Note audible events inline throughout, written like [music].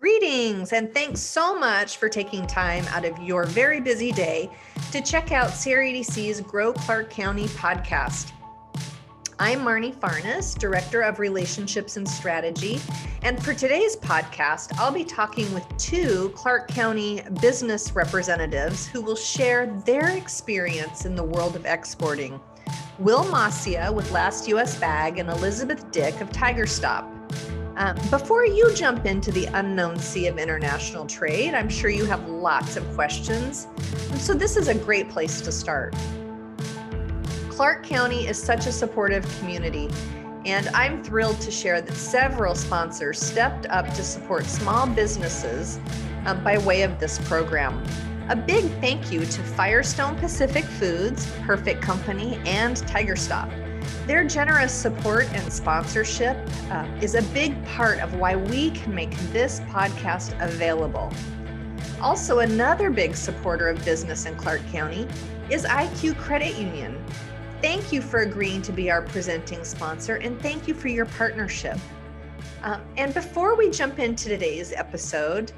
Greetings, and thanks so much for taking time out of your very busy day to check out CREDC's Grow Clark County podcast. I'm Marnie Farnes, Director of Relationships and Strategy. And for today's podcast, I'll be talking with two Clark County business representatives who will share their experience in the world of exporting. Will Masia with Last US Bag and Elizabeth Dick of Tiger Stop. Um, before you jump into the unknown sea of international trade, I'm sure you have lots of questions. And so, this is a great place to start. Clark County is such a supportive community, and I'm thrilled to share that several sponsors stepped up to support small businesses um, by way of this program. A big thank you to Firestone Pacific Foods, Perfect Company, and Tiger Stop. Their generous support and sponsorship uh, is a big part of why we can make this podcast available. Also, another big supporter of business in Clark County is IQ Credit Union. Thank you for agreeing to be our presenting sponsor and thank you for your partnership. Um, and before we jump into today's episode,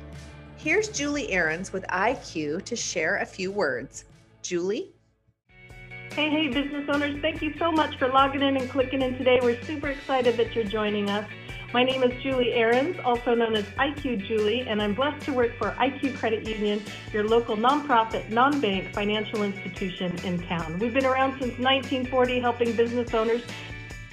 here's Julie Ahrens with IQ to share a few words. Julie? Hey, hey, business owners, thank you so much for logging in and clicking in today. We're super excited that you're joining us. My name is Julie Ahrens, also known as IQ Julie, and I'm blessed to work for IQ Credit Union, your local nonprofit, non bank financial institution in town. We've been around since 1940 helping business owners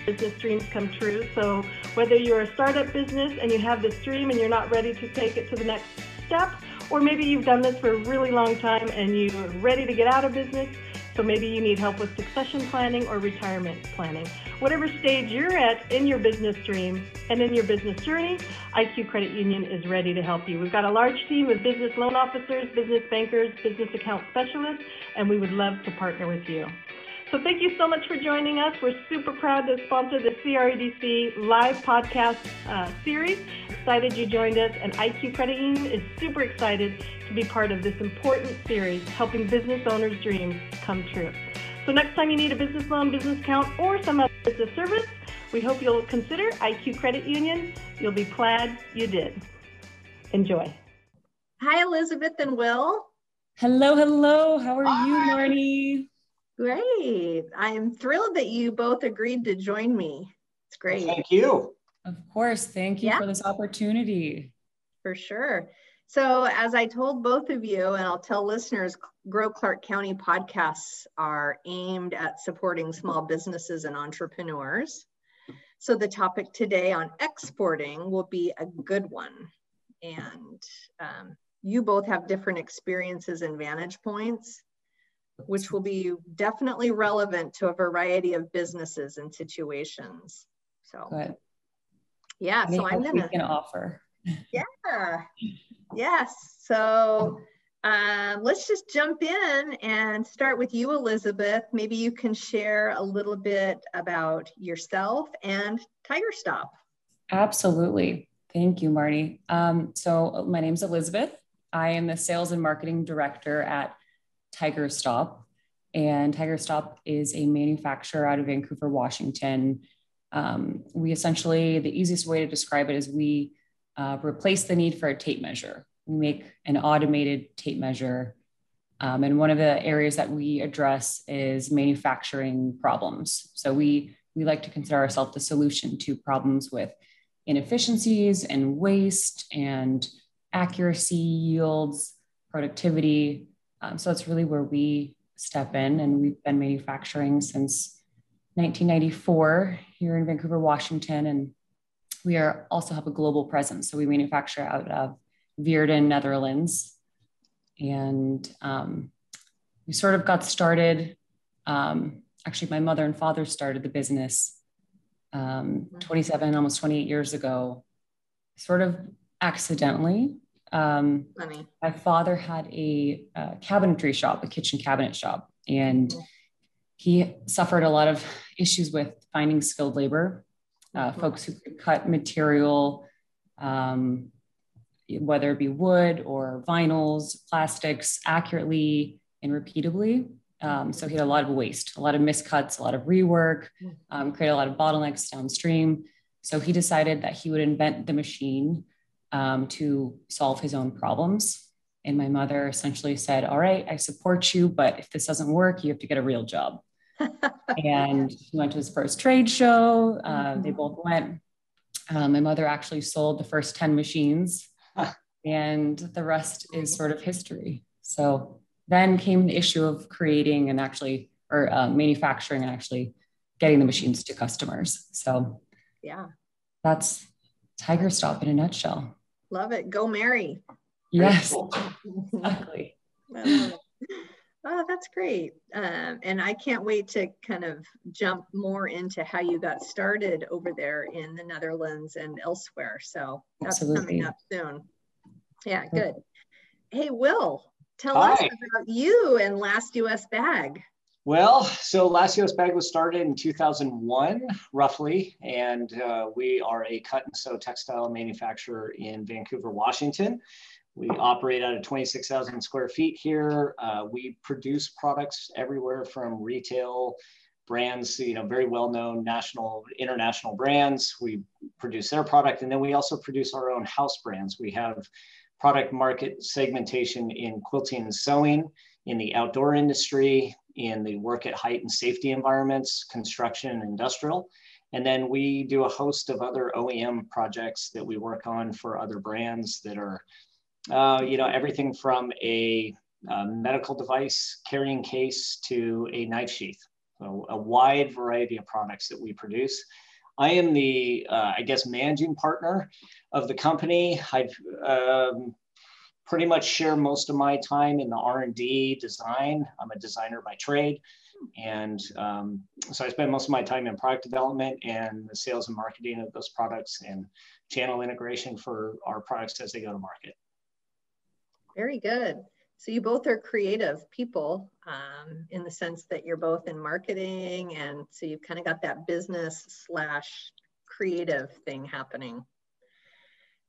business dreams come true. So, whether you're a startup business and you have this dream and you're not ready to take it to the next step, or maybe you've done this for a really long time and you're ready to get out of business, so maybe you need help with succession planning or retirement planning. Whatever stage you're at in your business dream and in your business journey, IQ Credit Union is ready to help you. We've got a large team of business loan officers, business bankers, business account specialists, and we would love to partner with you. So thank you so much for joining us. We're super proud to sponsor the CREDC live podcast uh, series. Excited you joined us, and IQ Credit Union is super excited to be part of this important series, helping business owners' dreams come true. So next time you need a business loan, business account, or some other business service, we hope you'll consider IQ Credit Union. You'll be glad you did. Enjoy. Hi, Elizabeth and Will. Hello, hello. How are Hi. you, Marnie? Great. I am thrilled that you both agreed to join me. It's great. Thank you. Of course. Thank you yeah. for this opportunity. For sure. So, as I told both of you, and I'll tell listeners, Grow Clark County podcasts are aimed at supporting small businesses and entrepreneurs. So, the topic today on exporting will be a good one. And um, you both have different experiences and vantage points, which will be definitely relevant to a variety of businesses and situations. So, good. yeah, so I'm gonna can offer. Yeah. Yes. So um, let's just jump in and start with you, Elizabeth. Maybe you can share a little bit about yourself and Tiger Stop. Absolutely. Thank you, Marty. Um, so my name is Elizabeth. I am the sales and marketing director at Tiger Stop. And Tiger Stop is a manufacturer out of Vancouver, Washington. Um, we essentially, the easiest way to describe it is we uh, replace the need for a tape measure. We make an automated tape measure. Um, and one of the areas that we address is manufacturing problems. So we, we like to consider ourselves the solution to problems with inefficiencies and waste and accuracy, yields, productivity. Um, so that's really where we step in. And we've been manufacturing since 1994 here in Vancouver, Washington. And we are also have a global presence. So we manufacture out of Virden, Netherlands. And um, we sort of got started. Um, actually, my mother and father started the business um, 27, almost 28 years ago, sort of accidentally. Um, my father had a, a, cabinetry shop, a kitchen cabinet shop, and he suffered a lot of issues with finding skilled labor uh, folks who could cut material, um, whether it be wood or vinyls, plastics, accurately and repeatably. Um, so he had a lot of waste, a lot of miscuts, a lot of rework, um, create a lot of bottlenecks downstream. So he decided that he would invent the machine um, to solve his own problems. And my mother essentially said, All right, I support you, but if this doesn't work, you have to get a real job. [laughs] and he went to his first trade show. Uh, mm-hmm. They both went. Um, my mother actually sold the first 10 machines, [laughs] and the rest is sort of history. So then came the issue of creating and actually, or uh, manufacturing and actually getting the machines to customers. So, yeah, that's Tiger Stop in a nutshell. Love it. Go Mary. Yes, exactly. Oh, that's great. Um, and I can't wait to kind of jump more into how you got started over there in the Netherlands and elsewhere. So that's Absolutely. coming up soon. Yeah, good. Hey, Will, tell Hi. us about you and Last US Bag. Well, so Last US Bag was started in 2001, roughly, and uh, we are a cut and sew textile manufacturer in Vancouver, Washington. We operate out of 26,000 square feet here. Uh, we produce products everywhere from retail brands, you know, very well-known national, international brands. We produce their product, and then we also produce our own house brands. We have product market segmentation in quilting and sewing, in the outdoor industry, in the work at height and safety environments, construction and industrial. And then we do a host of other OEM projects that we work on for other brands that are uh, you know, everything from a, a, medical device carrying case to a knife sheath. So a wide variety of products that we produce. I am the, uh, I guess, managing partner of the company. I've um, pretty much share most of my time in the R&D design. I'm a designer by trade. And um, so I spend most of my time in product development and the sales and marketing of those products and channel integration for our products as they go to market. Very good. So you both are creative people um, in the sense that you're both in marketing, and so you've kind of got that business slash creative thing happening.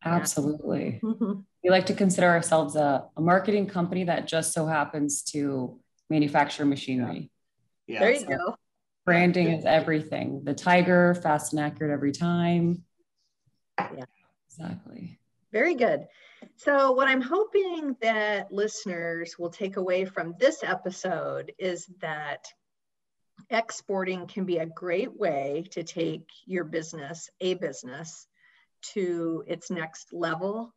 Absolutely. Mm-hmm. We like to consider ourselves a, a, marketing company that just so happens to manufacture machinery. Yeah. There you so go. Branding is everything. The tiger, fast and accurate every time. Yeah. Exactly. Very good. So, what I'm hoping that listeners will take away from this episode is that exporting can be a great way to take your business, a business, to its next level,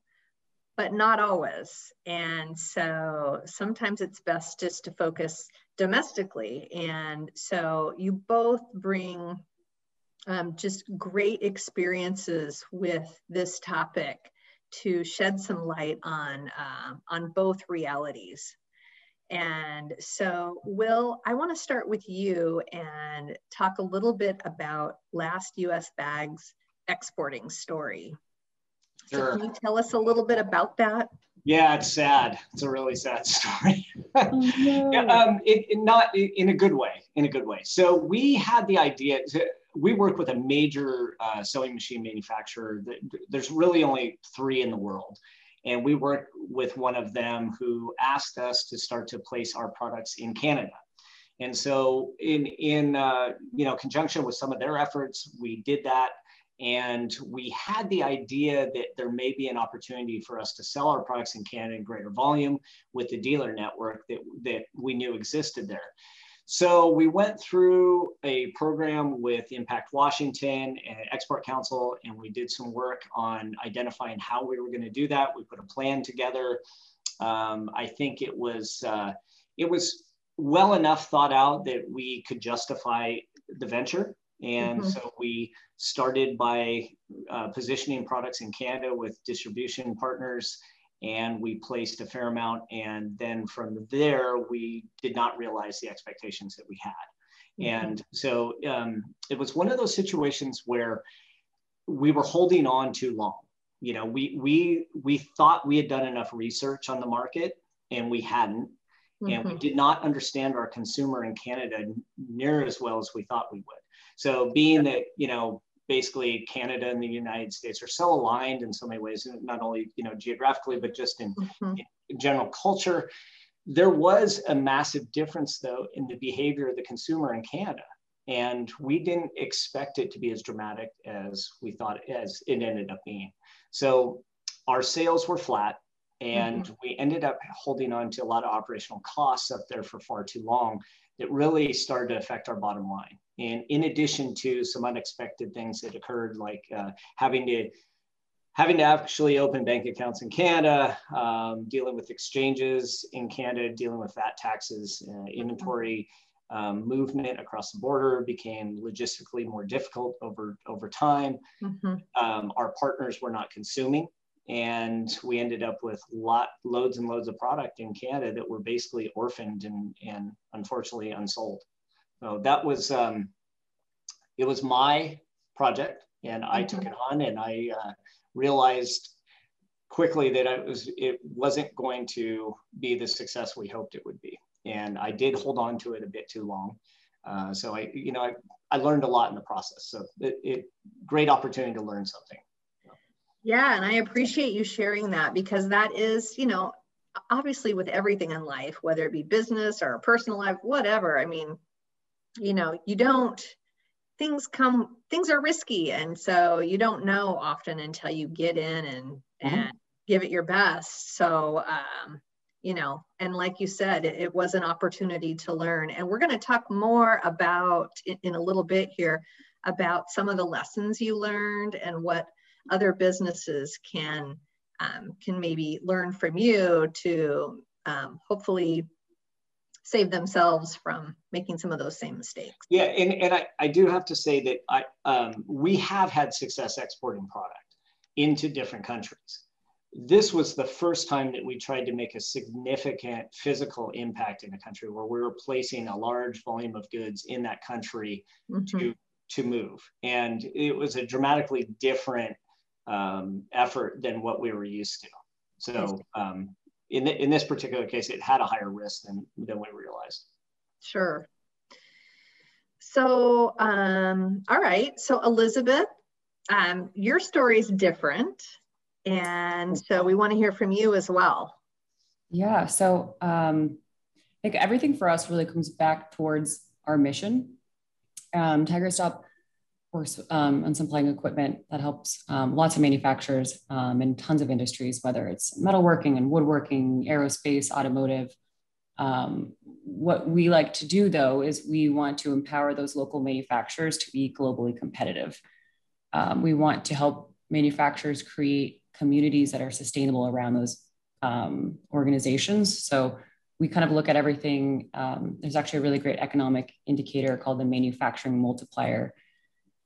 but not always. And so sometimes it's best just to focus domestically. And so you both bring um, just great experiences with this topic to shed some light on um, on both realities. And so, Will, I want to start with you and talk a little bit about Last US Bags exporting story. Sure. So can you tell us a little bit about that? Yeah, it's sad. It's a really sad [laughs] story. oh, no. yeah, um, it, it not in a good way. In a good way. So we had the idea. To, we work with a major uh, sewing machine manufacturer. There's really only three in the world. And we work with one of them who asked us to start to place our products in Canada. And so in, in uh, you know, conjunction with some of their efforts, we did that. And we had the idea that there may be an opportunity for us to sell our products in Canada in greater volume with the dealer network that, that we knew existed there. So we went through a program with Impact Washington and Export Council, and we did some work on identifying how we were going to do that. We put a plan together. Um, I think it was uh, it was well enough thought out that we could justify the venture. And mm-hmm. so we started by uh, positioning products in Canada with distribution partners and we placed a fair amount. And then from there, we did not realize the expectations that we had. Mm-hmm. And so um, it was one of those situations where we were holding on too long. You know, we we we thought we had done enough research on the market, and we hadn't. Mm-hmm. And we mm-hmm. did not understand our consumer in Canada near as well as we thought we would. So, being that you know basically Canada and the United States are so aligned in so many ways, not only you know geographically, but just in, mm-hmm. in general culture. There was a massive difference though in the behavior of the consumer in Canada. And we didn't expect it to be as dramatic as we thought as it ended up being. So our sales were flat and mm-hmm. we ended up holding on to a lot of operational costs up there for far too long that really started to affect our bottom line. And in addition to some unexpected things that occurred, like uh, having to having to actually open bank accounts in Canada, um, dealing with exchanges in Canada, dealing with VAT taxes, uh, inventory um, movement across the border became logistically more difficult over over time. Mm-hmm. Um, our partners were not consuming and we ended up with lot loads and loads of product in Canada that were basically orphaned and, and unfortunately unsold. So that was um, it was my project, and I mm-hmm. took it on, and I uh, realized quickly that it was it wasn't going to be the success we hoped it would be, and I did hold on to it a bit too long. Uh, so I, you know, I, I learned a lot in the process. So it, it great opportunity to learn something. Yeah, and I appreciate you sharing that because that is, you know, obviously with everything in life, whether it be business or personal life, whatever. I mean, you know, you don't things come things are risky and so you don't know often until you get in and mm-hmm. and give it your best. So um you know, and like you said, it, it was an opportunity to learn. And we're going to talk more about in, in a little bit here about some of the lessons you learned and what other businesses can um, can maybe learn from you to um, hopefully save themselves from making some of those same mistakes. Yeah, and, and I, I do have to say that I um, we have had success exporting product into different countries. This was the first time that we tried to make a significant physical impact in a country where we were placing a large volume of goods in that country mm-hmm. to to move. And it was a dramatically different um, effort than what we were used to. So um, in, the, in this particular case, it had a higher risk than, than we realized. Sure. So, um, all right. So Elizabeth, um, your story is different. And so we want to hear from you as well. Yeah. So um, I think everything for us really comes back towards our mission. Um, Tiger Stop works um, on supplying equipment that helps um, lots of manufacturers um, in tons of industries, whether it's metalworking and woodworking, aerospace, automotive. Um, what we like to do though is we want to empower those local manufacturers to be globally competitive. Um, we want to help manufacturers create communities that are sustainable around those um, organizations. So we kind of look at everything. there's actually a really great economic indicator called the manufacturing multiplier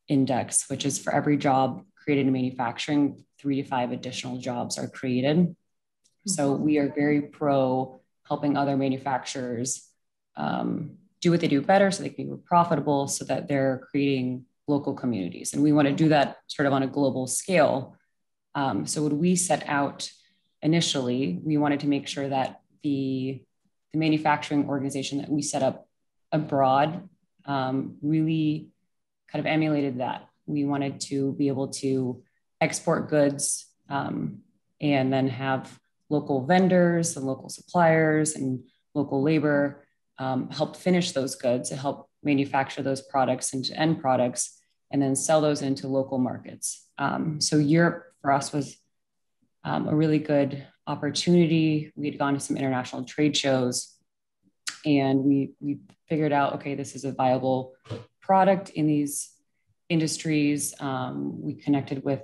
index, which is for every job created in manufacturing, three to five additional jobs are created. Mm-hmm. So we are very pro helping other manufacturers um, do what they do better so they can be more profitable so that they're creating local communities. And we want to do that sort of on a global scale. Um, so when we set out initially, we wanted to make sure that the, the manufacturing organization that we set up abroad um, really kind of emulated that. We wanted to be able to export goods um, and then have local vendors and local suppliers and local labor um, help finish those goods to help manufacture those products into end products and then sell those into local markets. Um, so Europe for us was um, a really good opportunity. We had gone to some international trade shows and we, we figured out, okay, this is a viable product in these industries. Um, we connected with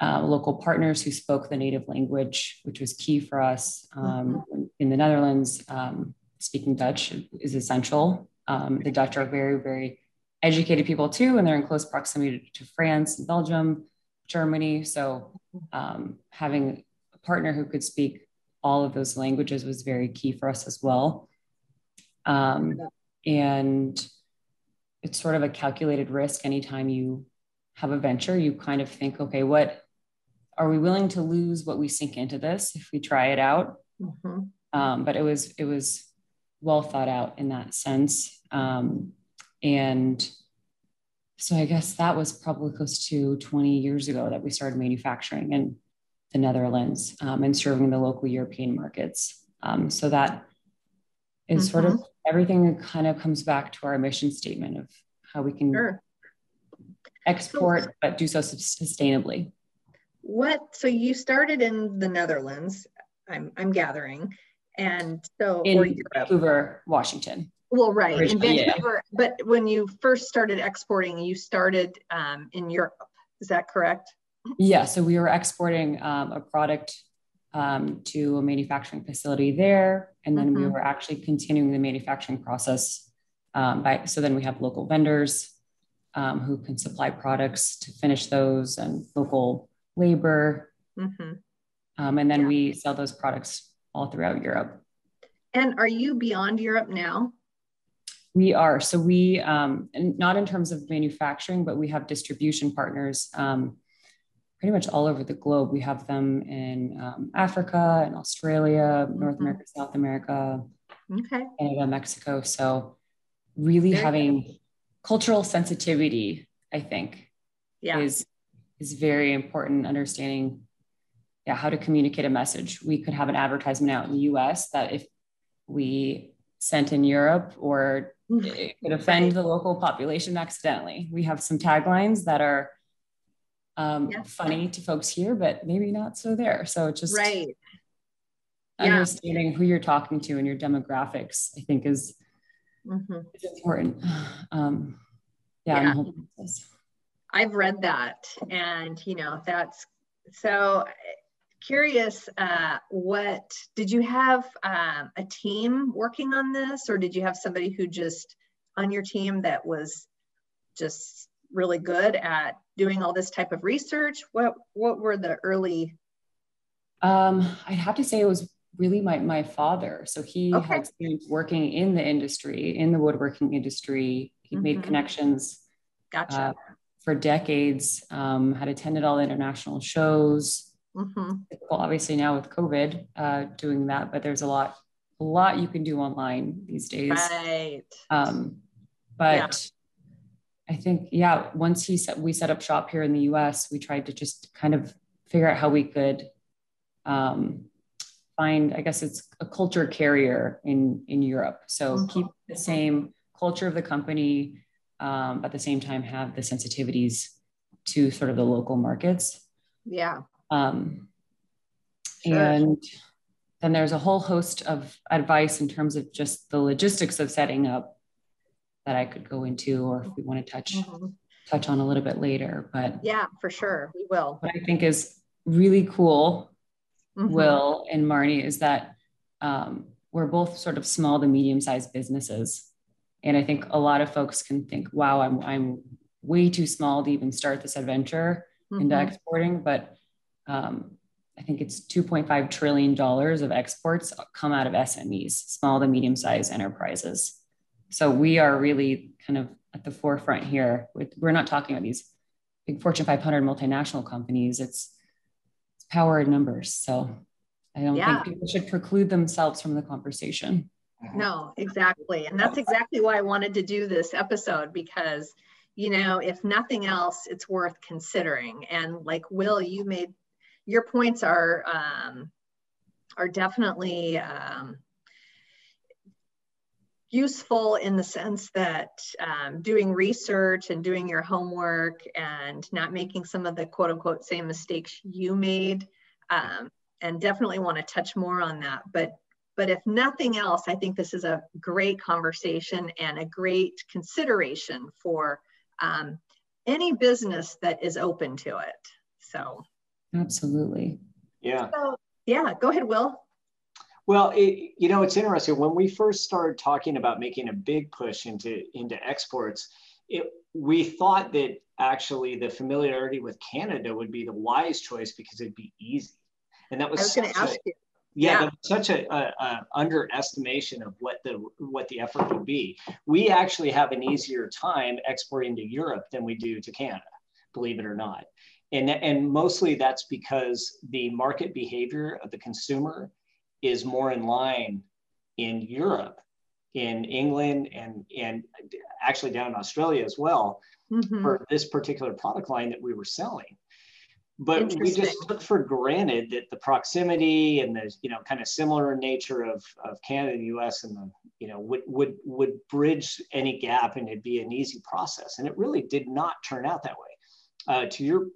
uh, local partners who spoke the native language, which was key for us. Um. In the Netherlands, um, speaking Dutch is essential. Um, the Dutch are very, very educated people too, and they're in close proximity to, France, Belgium, Germany. So um, having a partner who could speak all of those languages was very key for us as well. Um, and it's sort of a calculated risk anytime you have a venture you kind of think okay what are we willing to lose what we sink into this if we try it out mm-hmm. um, but it was it was well thought out in that sense um, and so i guess that was probably close to 20 years ago that we started manufacturing in the netherlands um, and serving the local european markets um, so that is mm-hmm. sort of mm-hmm. Everything kind of comes back to our mission statement of how we can sure. export but do so sustainably what so you started in the Netherlands, I'm I'm gathering. And so in Vancouver, Washington. Well, right in Vancouver, yeah. but when you first started exporting, you started um, in Europe. Is that correct? Yeah. So we were exporting um, a product um, to a manufacturing facility there, and then mm-hmm. we were actually continuing the manufacturing process. Um, by so then we have local vendors um, who can supply products to finish those, and local labor, mm-hmm. Um, and then yeah. we sell those products all throughout Europe. And are you beyond Europe now? We are. So we, um, not in terms of manufacturing, but we have distribution partners um, pretty much all over the globe. We have them in um, Africa and Australia, North mm-hmm. America, South America, okay. Canada, Mexico. So really Very having good. cultural sensitivity, I think, yeah. is is very important. Understanding, yeah, how to communicate a message. We could have an advertisement out in the U.S. that if we sent in Europe or mm-hmm. it could offend the local population accidentally. We have some taglines that are um, yeah. funny to folks here, but maybe not so there. So just right. understanding yeah. who you're talking to and your demographics, I think is, mm-hmm. is important. Um, yeah. yeah. I've read that and, you know, that's so curious uh, what did you have um, a team working on this or did you have somebody who just on your team that was just really good at doing all this type of research what what were the early um, i'd have to say it was really my, my father so he okay. had experience working in the industry in the woodworking industry he mm-hmm. made connections gotcha. Uh, for decades um, had attended all the international shows Mm-hmm. Well, obviously now with COVID, uh, doing that, but there's a lot, a lot you can do online these days. Right. Um, but. I think, yeah, once he set, we set up shop here in the U.S., we tried to just kind of figure out how we could um, find, I guess it's a culture carrier in in Europe. So mm-hmm. keep the same culture of the company, um, but at the same time have the sensitivities to sort of the local markets. Yeah. Um, sure. And then there's a whole host of advice in terms of just the logistics of setting up that I could go into, or if we want to touch mm-hmm. touch on a little bit later. But yeah, for sure, we will. What I think is really cool, mm-hmm. Will and Marnie, is that um, we're both sort of small to medium sized businesses, and I think a lot of folks can think, "Wow, I'm I'm way too small to even start this adventure mm-hmm. into exporting," but um, I think it's 2.5 trillion dollars of exports come out of SMEs, small to medium sized enterprises. So we are really kind of at the forefront here. We're not talking about these big Fortune 500 multinational companies. It's, it's power in numbers. So I don't yeah. think people should preclude themselves from the conversation. No, exactly. And that's exactly why I wanted to do this episode because, you know, if nothing else, it's worth considering. And like Will, you made your points are um, are definitely um, useful in the sense that um, doing research and doing your homework and not making some of the quote unquote same mistakes you made um, and definitely want to touch more on that but but if nothing else i think this is a great conversation and a great consideration for um, any business that is open to it so Absolutely. Yeah. So, yeah, go ahead, Will. Well, it, you know, it's interesting. When we first started talking about making a big push into into exports, it, we thought that actually the familiarity with Canada would be the wise choice because it'd be easy, and that was, was going to ask you. Yeah, yeah. such a, a, a, underestimation of what the what the effort would be. We actually have an easier time exporting to Europe than we do to Canada, believe it or not. And, and mostly that's because the market behavior of the consumer is more in line in Europe, in England, and, and actually down in Australia as well mm-hmm. for this particular product line that we were selling. But we just took for granted that the proximity and the you know kind of similar nature of, of Canada and the US and the you know would would would bridge any gap and it'd be an easy process. And it really did not turn out that way. Uh, to your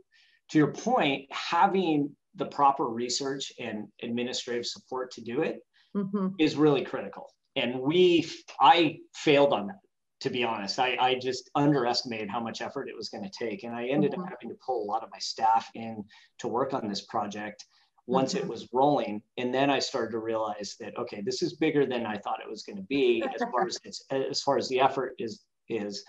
to your point, having the proper research and administrative support to do it mm-hmm. is really critical. And we, I failed on that, to be honest. I, I just underestimated how much effort it was going to take. And I ended mm-hmm. up having to pull a lot of my staff in to work on this project once mm-hmm. it was rolling. And then I started to realize that, okay, this is bigger than I thought it was going to be as far as it's, as far as the effort is, is.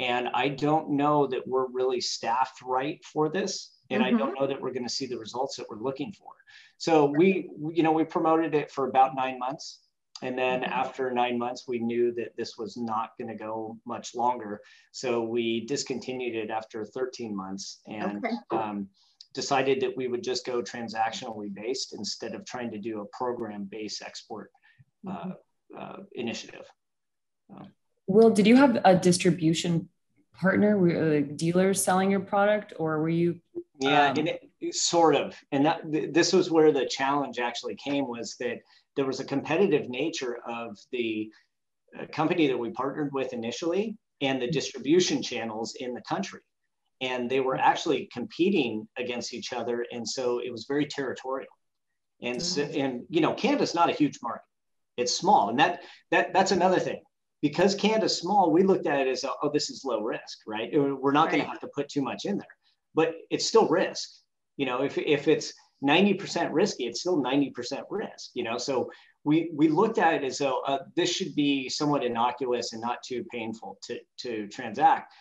And I don't know that we're really staffed right for this and mm-hmm. I don't mm-hmm. know that we're going to see the results that we're looking for. So we, you know, we promoted it for about nine months, and then mm-hmm. after nine months, we knew that this was not going to go much longer. So we discontinued it after 13 months and okay. um, decided that we would just go transactionally based instead of trying to do a program-based export uh, mm-hmm. uh, initiative. Um, Will, did you have a distribution partner? Were dealers selling your product, or were you yeah, um, it, sort of. And that th- this was where the challenge actually came was that there was a competitive nature of the uh, company that we partnered with initially and the distribution channels in the country. And they were actually competing against each other. And so it was very territorial. And so, mm. and you know, Canada's not a huge market. It's small. And that that that's another thing. Because Canada's small, we looked at it as, oh, this is low risk, right? We're not right. going to have to put too much in there but it's still risk. You know, if, if it's 90% risky, it's still 90% risk, you know? So we, we looked at it as though uh, this should be somewhat innocuous and not too painful to, to transact.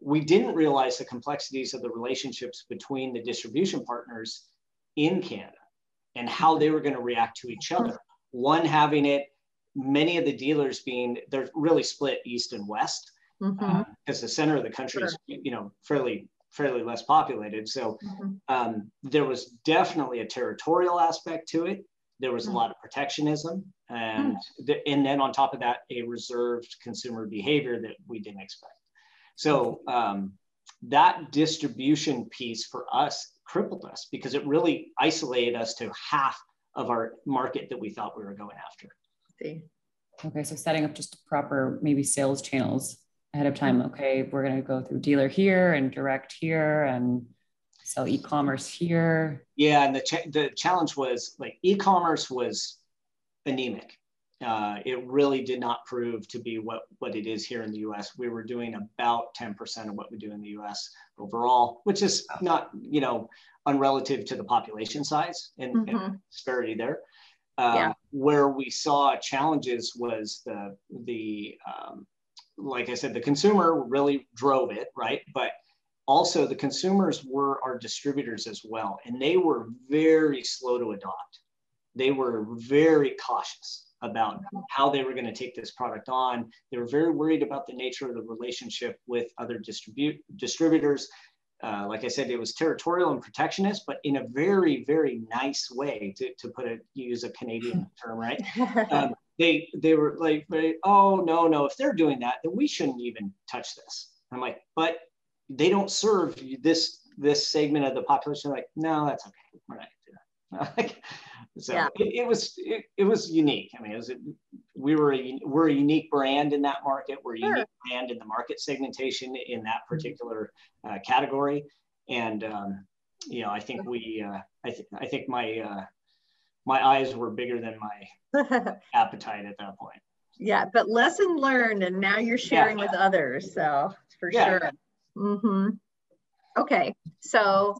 We didn't realize the complexities of the relationships between the distribution partners in Canada and how they were going to react to each other. One having it, many of the dealers being, they're really split east and west because mm-hmm. uh, the center of the country sure. is, you know, fairly fairly less populated. So mm-hmm. um, there was definitely a territorial aspect to it. There was mm-hmm. a lot of protectionism, and mm-hmm. the, and then on top of that, a reserved consumer behavior that we didn't expect. So um, that distribution piece for us crippled us because it really isolated us to half of our market that we thought we were going after. Okay, so setting up just proper maybe sales channels ahead of time okay we're going to go through dealer here and direct here and sell e-commerce here yeah and the, ch- the challenge was like e-commerce was anemic uh, it really did not prove to be what, what it is here in the us we were doing about 10% of what we do in the us overall which is not you know unrelative to the population size and, mm-hmm. and disparity there um, yeah. where we saw challenges was the the um, like I said, the consumer really drove it, right? But also the consumers were our distributors as well. And they were very slow to adopt. They were very cautious about how they were going to take this product on. They were very worried about the nature of the relationship with other distribute distributors. Uh, like I said, it was territorial and protectionist, but in a very, very nice way to, to put it, use a Canadian term, right? [laughs] Um, they they were like, oh no no, if they're doing that, then we shouldn't even touch this. I'm like, but they don't serve this this segment of the population. like, no, that's okay. We're not gonna do that. [laughs] so yeah. it, it, was it, it was unique. I mean, it was we were a, we're a unique brand in that market. We're a sure. unique brand in the market segmentation in that particular uh, category. And um, you know, I think we uh, I think I think my uh, my eyes were bigger than my [laughs] appetite at that point. Yeah, but lesson learned, and now you're sharing yeah. with others. So for yeah. sure. Mm-hmm. Okay, so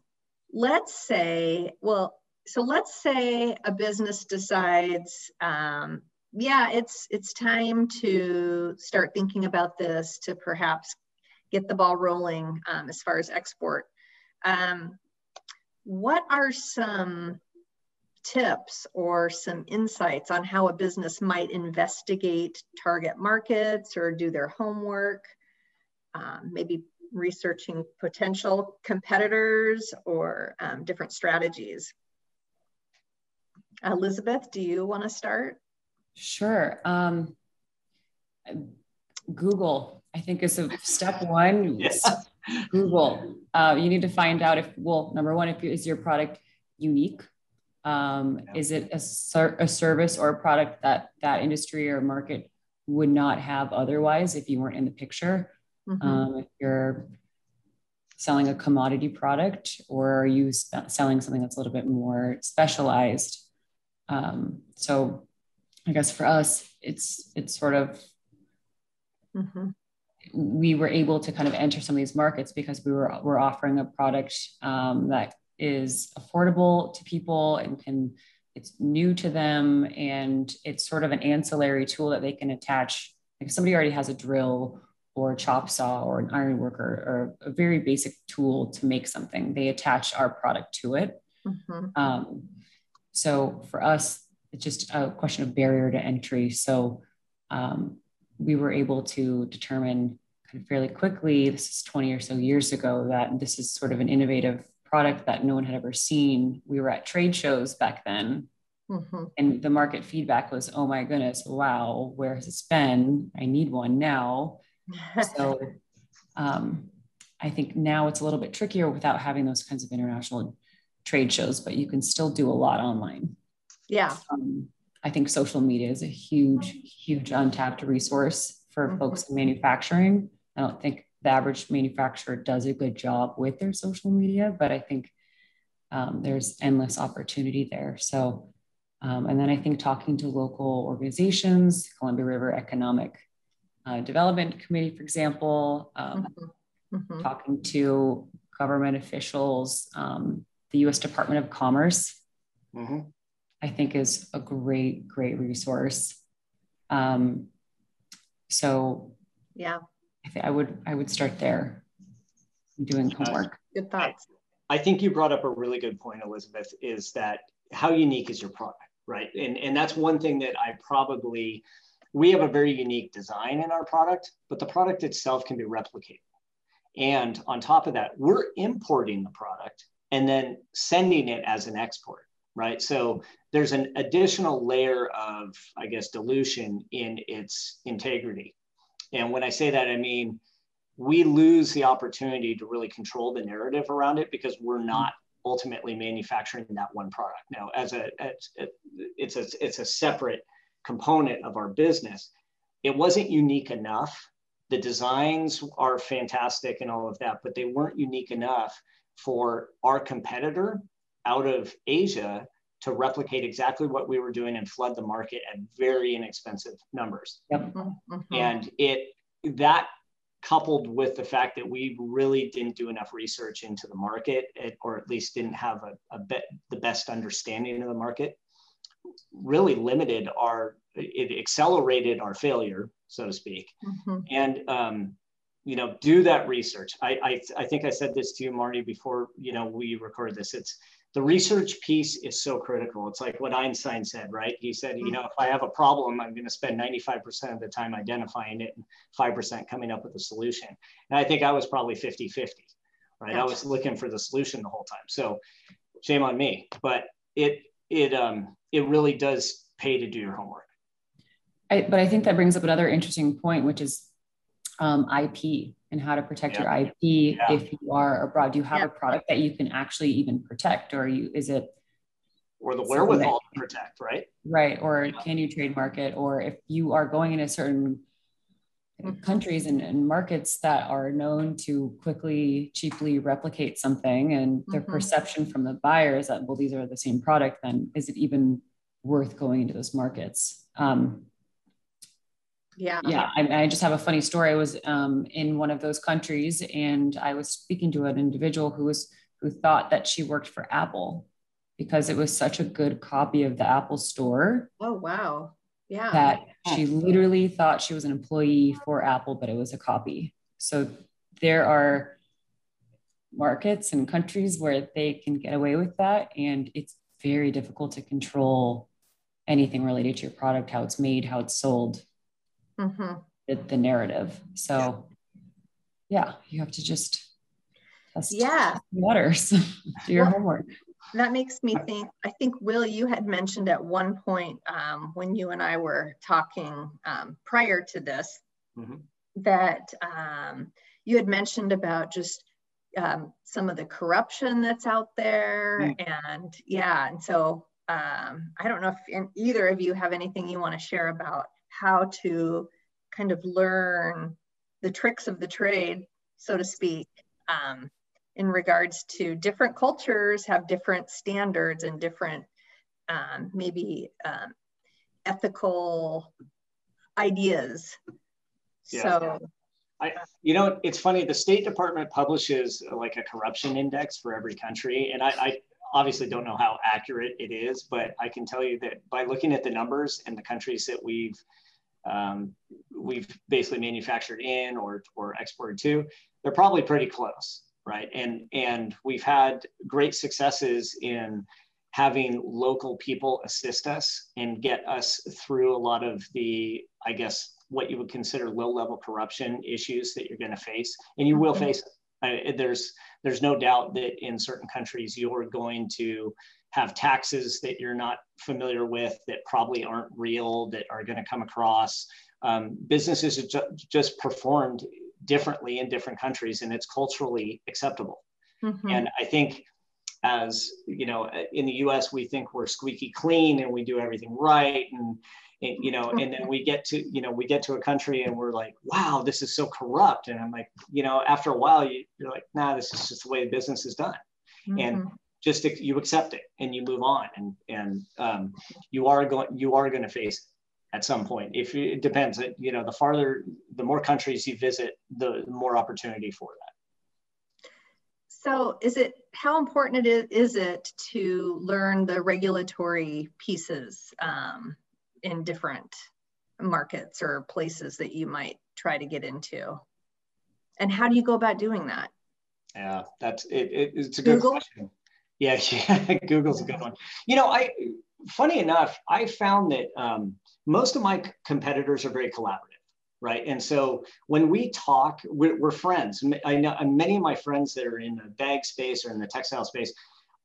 let's say, well, so let's say a business decides, um, yeah, it's it's time to start thinking about this to perhaps get the ball rolling um, as far as export. Um, what are some tips or some insights on how a business might investigate target markets or do their homework, um, maybe researching potential competitors or um, different strategies. Elizabeth, do you want to start? Sure. Um, Google, I think, is a step one. Yes. Google. Uh, you need to find out if, well, number one, if is your product unique um, is it a, ser- a service or a product that that industry or market would not have otherwise if you weren't in the picture? Mm-hmm. Um, if you're selling a commodity product or are you selling something that's a little bit more specialized? Um, so I guess for us, it's it's sort of mm-hmm. we were able to kind of enter some of these markets because we were we're offering a product um, that is affordable to people and can it's new to them and it's sort of an ancillary tool that they can attach. Like if somebody already has a drill or a chop saw or an iron worker or a very basic tool to make something they attach our product to it. Mm-hmm. um, so for us it's just a question of barrier to entry. So um, we were able to determine kind of fairly quickly this is 20 or so years ago that this is sort of an innovative product that no one had ever seen. We were at trade shows back then. Mm-hmm. And the market feedback was, oh my goodness, wow, where has it been? I need one now. so [laughs] um, I think now it's a little bit trickier without having those kinds of international trade shows, but you can still do a lot online. Yeah. Um, I think social media is a huge, huge untapped resource for mm-hmm. folks in manufacturing. I don't think the average manufacturer does a good job with their social media, but I think um, there's endless opportunity there. So, um, and then I think talking to local organizations, Columbia River Economic uh, Development Committee, for example, um, mm-hmm. Mm-hmm. talking to government officials, um, the US Department of Commerce, mm-hmm. I think is a great, great resource. Um, so, yeah, I, th- I would I would start there, doing homework. Good thoughts. I, I think you brought up a really good point, Elizabeth. Is that how unique is your product, right? And and that's one thing that I probably we have a very unique design in our product, but the product itself can be replicated. And on top of that, we're importing the product and then sending it as an export, right? So there's an additional layer of, I guess, dilution in its integrity. And when I say that, I mean, we lose the opportunity to really control the narrative around it because we're mm-hmm. not ultimately manufacturing that one product. Now, as a, as a it's a it's a separate component of our business. It wasn't unique enough. The designs are fantastic and all of that, but they weren't unique enough for our competitor out of Asia to replicate exactly what we were doing and flood the market at very inexpensive numbers. Yep. Mm-hmm. And it that coupled with the fact that we really didn't do enough research into the market, or at least didn't have a, a bit the best understanding of the market, really limited our it accelerated our failure, so to speak. Mm-hmm. And um, you know, do that research. I, I I think I said this to you, Marty, before you know we record this. It's the research piece is so critical. It's like what Einstein said, right? He said, you mm-hmm. know, if I have a problem, I'm going to spend 95% of the time identifying it and 5% coming up with a solution. And I think I was probably 50 50, right? I was looking for the solution the whole time. So shame on me, but it, it, um, it really does pay to do your homework. I, but I think that brings up another interesting point, which is um, IP and how to protect yeah. your IP yeah. if you are abroad. Do you have yeah. a product that you can actually even protect, or you is it or the wherewithal to protect, right? Right. Or can you trademark it? Or if you are going into certain mm-hmm. countries and, and, markets that are known to quickly, cheaply replicate something, and their mm-hmm. perception from the buyer is that well, these are the same product, then is it even worth going into those markets? Um, yeah. Yeah I, I, just have a funny story. I was um, in one of those countries and i was speaking to an individual who was who thought that she worked for apple because it was such a good copy of the apple store oh wow. Yeah. that she literally thought she was an employee for apple but it was a copy. So there are markets and countries where they can get away with that and it's very difficult to control anything related to your product how it's made how it's sold mm-hmm. the, the, narrative. So, yeah, you have to just test yeah waters, [laughs] do your well, homework. That makes me think. I think Will, you had mentioned at one point um, when you and I were talking um, prior to this mm-hmm. that um, you had mentioned about just um, some of the corruption that's out there, mm. and yeah, and so um, I don't know if either of you have anything you want to share about how to kind of learn the tricks of the trade, so to speak, um, in regards to different cultures have different standards and different um, maybe um, ethical ideas. Yeah. So, I, you know, it's funny. The State Department publishes uh, like a corruption index for every country, and I, I obviously don't know how accurate it is, but I can tell you that by looking at the numbers and the countries that we've um, we've basically manufactured in or or exported to, they're probably pretty close, right? And and we've had great successes in having local people assist us and get us through a lot of the, I guess, what you would consider low level corruption issues that you're going to face. And you will face it. I, there's, there's no doubt that in certain countries you're going to have taxes that you're not familiar with that probably aren't real that are going to come across. Um, businesses are ju- just performed differently in different countries and it's culturally acceptable. Mm-hmm. And I think as you know in the us we think we're squeaky clean and we do everything right and, and, you know and then we get to you know we get to a country and we're like wow this is so corrupt and i'm like you know after a while you, are like nah this is just the way business is done mm-hmm. and just you accept it and you move on and and um, you are going you are going to face it at some point if it depends you know the farther the more countries you visit the more opportunity for that so is it, how important it is, is it to learn the regulatory pieces um, in different markets or places that you might try to get into? And how do you go about doing that? Yeah, that's it, it it's a good Google? question. Yeah, [laughs] yeah, Google's a good one. You know, I funny enough, I found that um, most of my competitors are very collaborative right? And so when we talk, we're, we're, friends. I know many of my friends that are in the bag space or in the textile space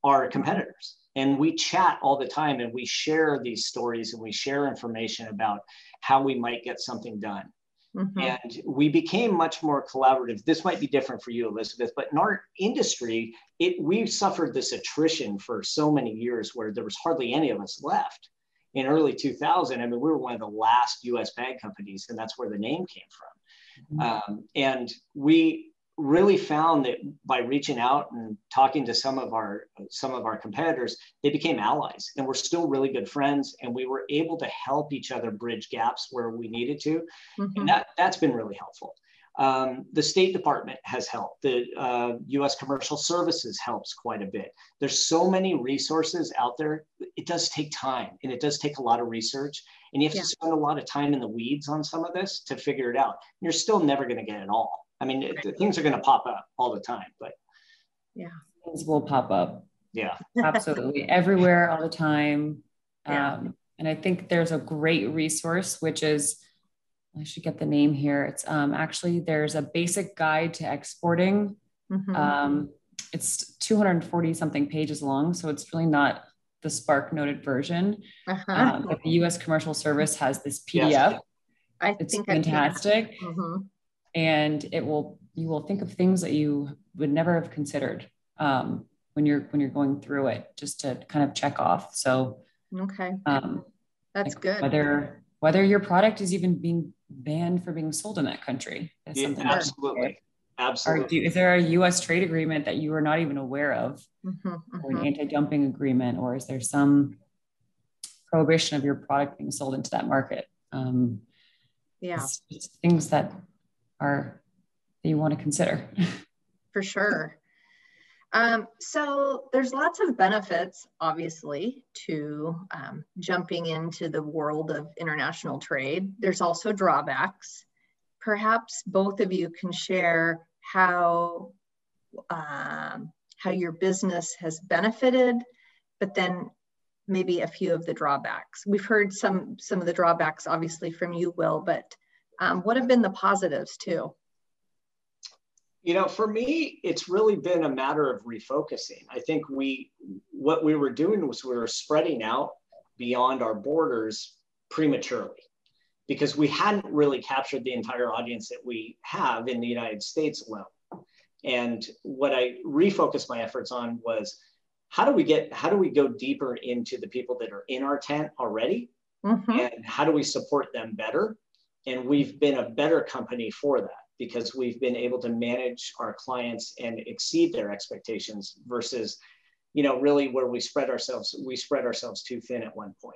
are competitors. And we chat all the time and we share these stories and we share information about how we might get something done. Mm-hmm. And we became much more collaborative. This might be different for you, Elizabeth, but in our industry, it we suffered this attrition for so many years where there was hardly any of us left in early 2000, I mean, we were one of the last US bag companies, and that's where the name came from. Mm-hmm. Um, and we really found that by reaching out and talking to some of our some of our competitors they became allies and we're still really good friends and we were able to help each other bridge gaps where we needed to mm-hmm. and that that's been really helpful um, the State Department has helped. The uh, U.S. Commercial Services helps quite a bit. There's so many resources out there. It does take time, and it does take a lot of research, and you have yeah. to spend a lot of time in the weeds on some of this to figure it out. You're still never going to get it all. I mean, right. things are going to pop up all the time, but yeah, things will pop up. Yeah, [laughs] absolutely, everywhere, all the time. Yeah. Um, and I think there's a great resource, which is I should get the name here. It's um, actually there's a basic guide to exporting. Mm-hmm. Um, it's 240 something pages long, so it's really not the Spark noted version. Uh-huh. Um, but the U.S. Commercial Service has this PDF. Yes. I it's think fantastic, mm-hmm. And it will you will think of things that you would never have considered um, when you're when you're going through it, just to kind of check off. So okay, um, that's like good. Whether whether your product is even being banned for being sold in that country. is yeah, absolutely. Absolutely. Are, is there a U.S. trade agreement that you are not even aware of, mm-hmm, mm-hmm. or an mm-hmm. anti-dumping agreement, or is there some prohibition of your product being sold into that market? Um, yeah, it's, it's things that are that you want to consider. [laughs] For sure. Um, so there's lots of benefits, obviously, to um, jumping into the world of international trade. There's also drawbacks. Perhaps both of you can share how um, how your business has benefited, but then maybe a few of the drawbacks. We've heard some some of the drawbacks, obviously, from you, Will, but um, what have been the positives too? you know for me it's really been a matter of refocusing i think we what we were doing was we were spreading out beyond our borders prematurely because we hadn't really captured the entire audience that we have in the united states alone and what i refocused my efforts on was how do we get how do we go deeper into the people that are in our tent already mm-hmm. and how do we support them better and we've been a better company for that because we've been able to manage our clients and exceed their expectations versus you know really where we spread ourselves we spread ourselves too thin at one point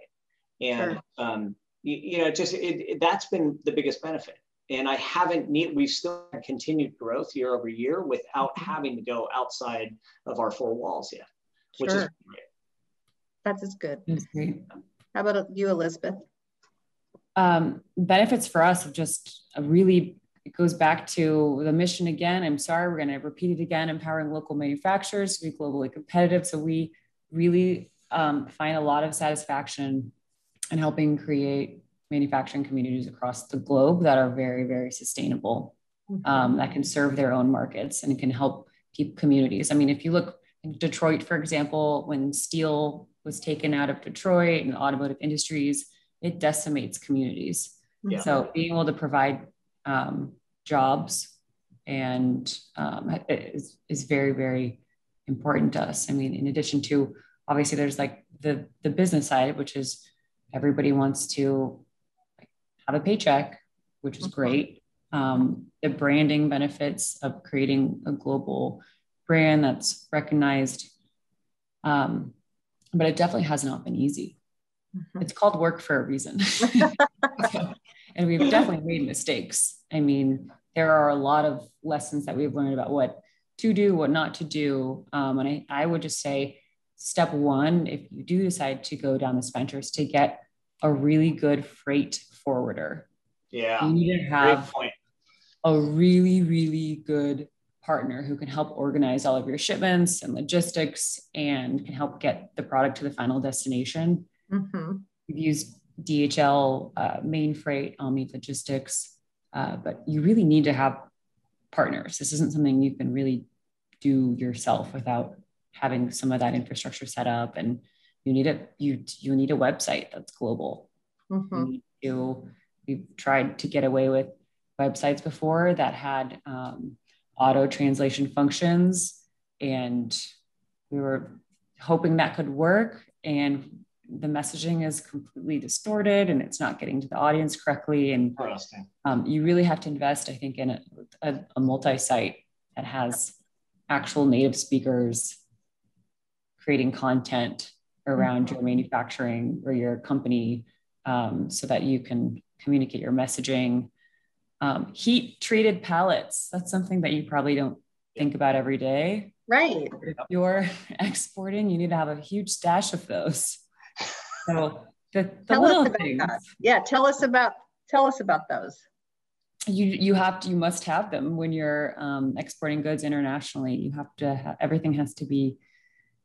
and sure. um, you, you, know just it, it, that's been the biggest benefit and i haven't need we've still continued growth year over year without mm-hmm. having to go outside of our four walls yet which sure. is great that's as good that's great how about you elizabeth um, benefits for us of just a really it goes back to the mission again. I'm sorry, we're going to repeat it again empowering local manufacturers to be globally competitive. So we really um, find a lot of satisfaction in helping create manufacturing communities across the globe that are very, very sustainable, mm-hmm. um, that can serve their own markets and can help keep communities. I mean, if you look in Detroit, for example, when steel was taken out of Detroit and automotive industries, it decimates communities. Yeah. So being able to provide um, jobs and um, is, is very, very important to us. I mean, in addition to obviously there's like the, the business side, which is everybody wants to have a paycheck, which is great. Um, the branding benefits of creating a global brand that's recognized. Um, but it definitely has not been easy. Mm-hmm. It's called work for a reason. [laughs] and we've definitely made mistakes. I mean, there are a lot of lessons that we've learned about what to do, what not to do. Um, and I, I would just say, step one, if you do decide to go down this venture, is to get a really good freight forwarder. Yeah. You need to have a really, really good partner who can help organize all of your shipments and logistics and can help get the product to the final destination. Mm-hmm. We've used DHL, uh, Mainfreight, Omni Logistics, uh, but you really need to have partners. This isn't something you can really do yourself without having some of that infrastructure set up. And you need a you you need a website that's global. Mm-hmm. You we've tried to get away with websites before that had um, auto translation functions, and we were hoping that could work. And the messaging is completely distorted and it's not getting to the audience correctly. And um, you really have to invest, I think, in a, a, a multi-site that has actual native speakers creating content around your manufacturing or your company um, so that you can communicate your messaging. Um, heat treated pallets, that's something that you probably don't think about every day. Right. If you're [laughs] exporting, you need to have a huge stash of those. So the, the little things. That. Yeah, tell us about tell us about those. You you have to you must have them when you're um, exporting goods internationally. You have to have, everything has to be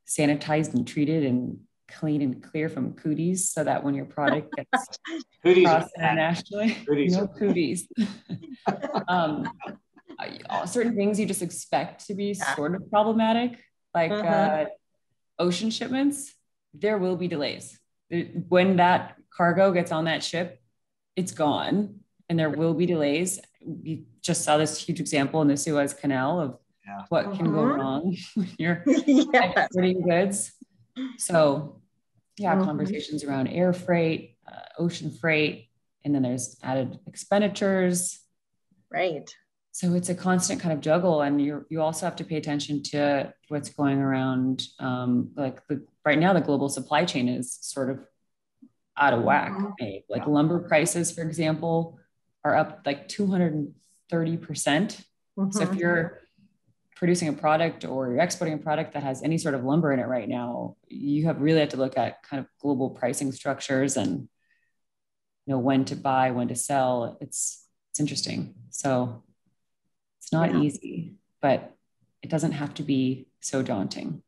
sanitized and treated and clean and clear from cooties so that when your product gets [laughs] across internationally, [laughs] cooties no cooties. [laughs] um, certain things you just expect to be sort of problematic, like uh-huh. uh, ocean shipments. There will be delays when that cargo gets on that ship, it's gone and there will be delays. We just saw this huge example in the Suez Canal of yeah. what uh-huh. can go uh-huh. wrong [laughs] when you're [laughs] yes. exporting goods. So, yeah, uh-huh. conversations around air freight, uh, ocean freight, and then there's added expenditures. Right. So it's a constant kind of juggle, and you you also have to pay attention to what's going around. Um, like the right now the global supply chain is sort of out of whack. Mm-hmm. Like lumber prices, for example, are up like 230%. mm-hmm. So if mm-hmm. you're producing a product or you're exporting a product that has any sort of lumber in it right now, you have really have to look at kind of global pricing structures and you know when to buy, when to sell. It's it's interesting. So it's not yeah. easy, but it doesn't have to be so daunting.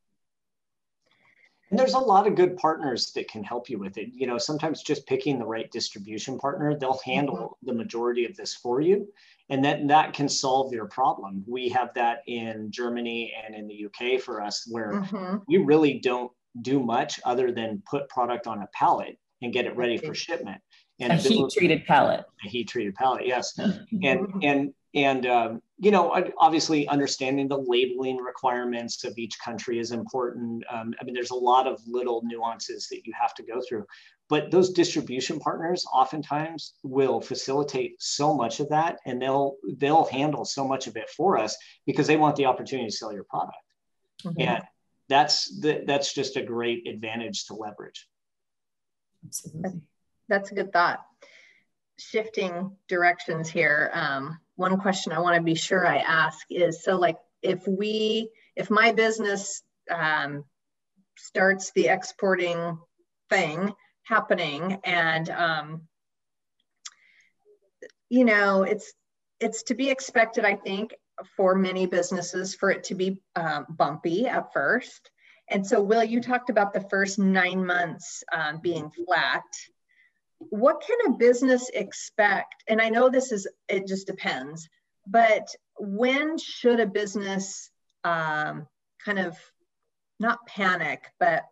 And there's a lot of good partners that can help you with it. You know, sometimes just picking the right distribution partner, they'll handle mm-hmm. the majority of this for you. And that that can solve your problem. We have that in Germany and in the UK for us, where mm-hmm. we really don't do much other than put product on a pallet and get it ready for shipment. And a heat treated pallet. A heat treated pallet, yes. and and and um, you know obviously understanding the labeling requirements of each country is important um, i mean there's a lot of little nuances that you have to go through but those distribution partners oftentimes will facilitate so much of that and they'll they'll handle so much of it for us because they want the opportunity to sell your product mm-hmm. and that's the, that's just a great advantage to leverage Absolutely. that's a good thought shifting directions here um, one question i want to be sure i ask is so like if we if my business um, starts the exporting thing happening and um, you know it's it's to be expected i think for many businesses for it to be um, bumpy at first. And so will you talked about the first nine months um, being flat what can a business expect? And i know this is it just depends but when should a business um, kind of not panic but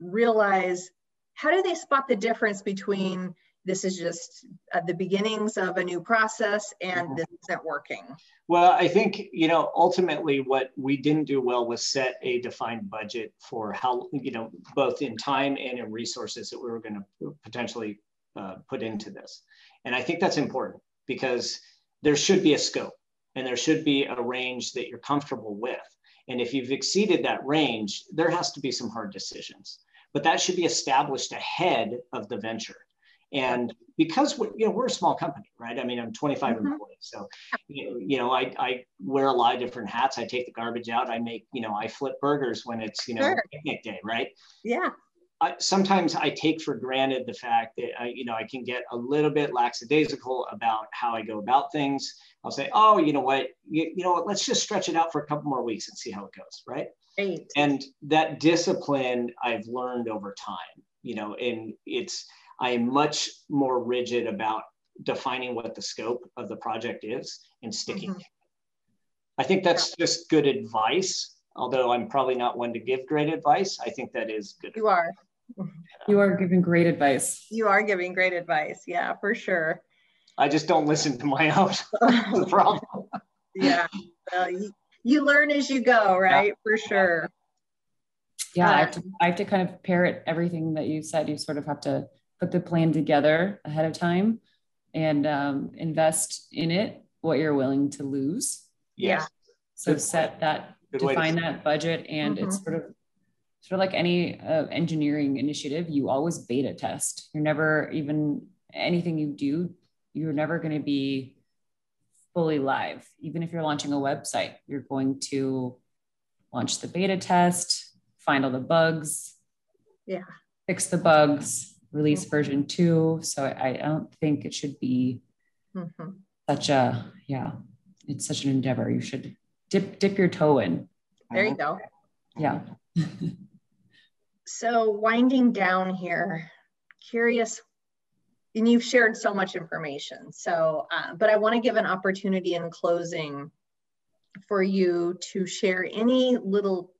realize how do they spot the difference between this is just uh, the beginnings of a new process and mm-hmm. this isn't working? Well, I think, you know, ultimately what we didn't do well was set a defined budget for how, you know, both in time and in resources that we were going to potentially uh, put into this. And I think that's important because there should be a scope and there should be a range that you're comfortable with. And if you've exceeded that range, there has to be some hard decisions but that should be established ahead of the venture. And because we're, you know, we're a small company, right? I mean, I'm 25 mm-hmm. employees. So, you know, I, I wear a lot of different hats. I take the garbage out. I make, you know, I flip burgers when it's, you know, sure. picnic day, right? Yeah. I, sometimes I take for granted the fact that I, you know I can get a little bit lackadaisical about how I go about things. I'll say, oh, you know what, you, you know what, let's just stretch it out for a couple more weeks and see how it goes, right? Right. And that discipline I've learned over time, you know, and it's, I am much more rigid about defining what the scope of the project is and sticking. Mm-hmm. I think that's yeah. just good advice. Although I'm probably not one to give great advice, I think that is good. You advice. are. You are giving great advice. You are giving great advice. Yeah, for sure. I just don't listen to my own the [laughs] problem. yeah. Well, you learn as you go, right? Yeah. For sure. Yeah, I have, to, I have to kind of parrot everything that you said. You sort of have to put the plan together ahead of time and um, invest in it what you're willing to lose. Yeah. So Good set point. that, Good define that budget, and mm-hmm. it's sort of sort of like any uh, engineering initiative. You always beta test. You're never even anything you do. You're never going to be fully live. Even if you're launching a website, you're going to launch the beta test, find all the bugs, yeah, fix the bugs, release mm-hmm. version two. So I, I, don't think it should be mm-hmm. such a yeah, it's such an endeavor. You should dip dip your toe in. There you go. Yeah. so winding down here, curious and you've shared so much information. So, uh, but I want to give an opportunity in closing for you to share any little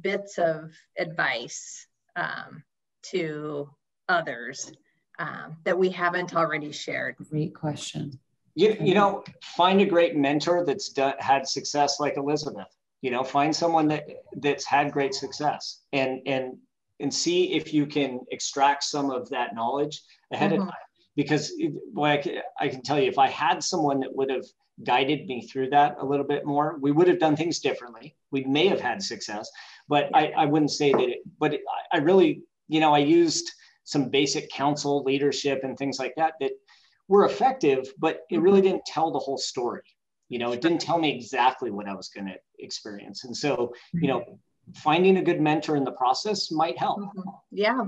bits of advice um, to others um, that we haven't already shared. Great question. You, you know, find a great mentor that's done, had success like Elizabeth. You know, find someone that that's had great success and and and see if you can extract some of that knowledge ahead mm-hmm. of time because boy, I, can, I can tell you if I had someone that would have guided me through that a little bit more, we would have done things differently. We may have had success, but I, I wouldn't say that. It, but it, I really, you know, I used some basic council leadership, and things like that that were effective, but it really mm-hmm. didn't tell the whole story. You know, it didn't tell me exactly what I was going to experience, and so you know, finding a good mentor in the process might help. Mm-hmm. Yeah,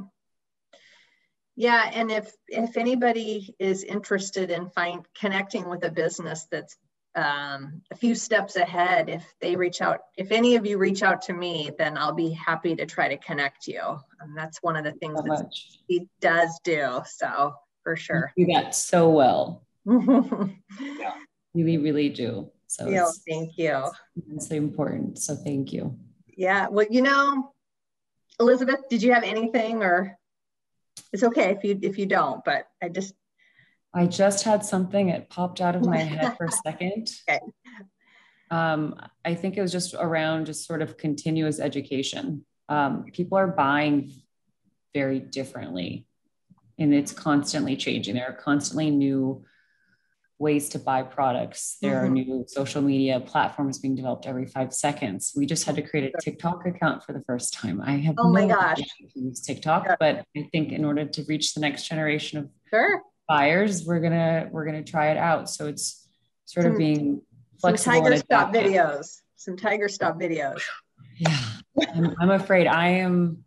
yeah, and if if anybody is interested in find connecting with a business that's um, a few steps ahead, if they reach out, if any of you reach out to me, then I'll be happy to try to connect you. And that's one of the things so that he does do. So for sure, you do that so well. [laughs] yeah, we really do. So yeah, thank you. It's so important. So thank you. Yeah. Well, you know, Elizabeth, did you have anything or? it's okay if you if you don't, but I just I just had something it popped out of my head for a [laughs] second. Okay. Um, I think it was just around just sort of continuous education. Um, people are buying very differently. And it's constantly changing. There are constantly new ways to buy products. There mm-hmm. are new social media platforms being developed every five seconds. We just had to create a TikTok account for the first time. I have oh my no gosh use TikTok, yeah. but I think in order to reach the next generation of sure. Buyers, we're gonna we're gonna try it out. So it's sort hmm. some, of being flexible. Some tiger stop videos. Some tiger stop videos. Yeah, I'm, I'm afraid I am.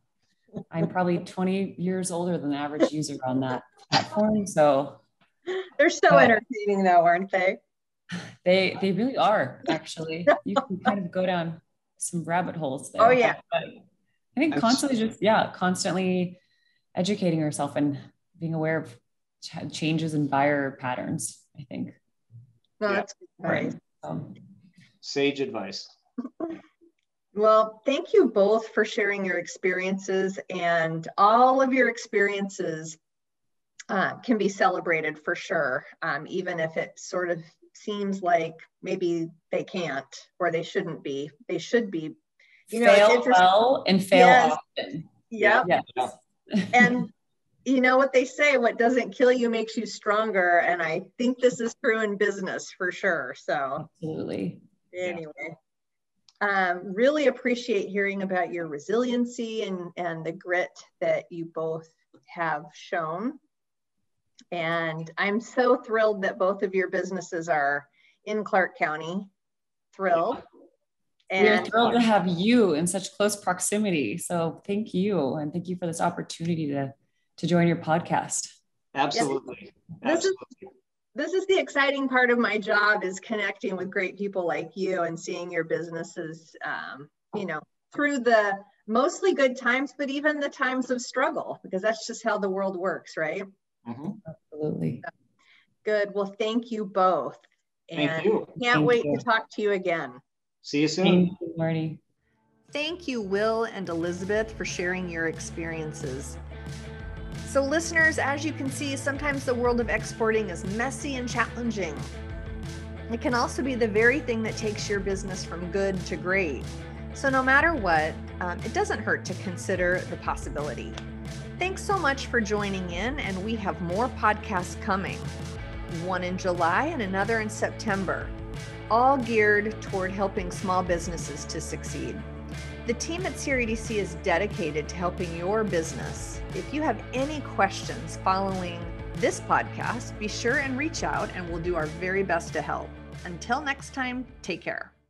I'm probably 20 years older than the average user on that platform. So they're so entertaining though, aren't they? They they really are actually. you can kind of go down some rabbit holes there. Oh yeah. But I think constantly just yeah, constantly educating yourself and being aware of ch- changes in buyer patterns, I think. No, that's right. Um, Sage advice. [laughs] Well, thank you both for sharing your experiences and all of your experiences uh, can be celebrated for sure, um, even if it sort of seems like maybe they can't or they shouldn't be. They should be. You know, fail well and fail yes. often. Yep. Yes. and you know what they say what doesn't kill you makes you stronger and i think this is true in business for sure so absolutely anyway um, really appreciate hearing about your resiliency and and the grit that you both have shown and I'm so thrilled that both of your businesses are in Clark County. Thrilled. And We're thrilled to have you in such close proximity. So thank you. And thank you for this opportunity to, to join your podcast. Absolutely. This Absolutely. is this is the exciting part of my job is connecting with great people like you and seeing your businesses um, you know through the mostly good times but even the times of struggle because that's just how the world works right Mm-hmm. Absolutely. Good. Well, thank you both. And thank you. Can't thank wait you. to talk to you again. See you soon. Thank you, Marty. Thank you, Will and Elizabeth, for sharing your experiences. So, listeners, as you can see, sometimes the world of exporting is messy and challenging. It can also be the very thing that takes your business from good to great. So, no matter what, um, it doesn't hurt to consider the possibility. Thanks so much for joining in, and we have more podcasts coming one in July and another in September, all geared toward helping small businesses to succeed. The team at CREDC is dedicated to helping your business. If you have any questions following this podcast, be sure and reach out and we'll do our very best to help. Until next time, take care.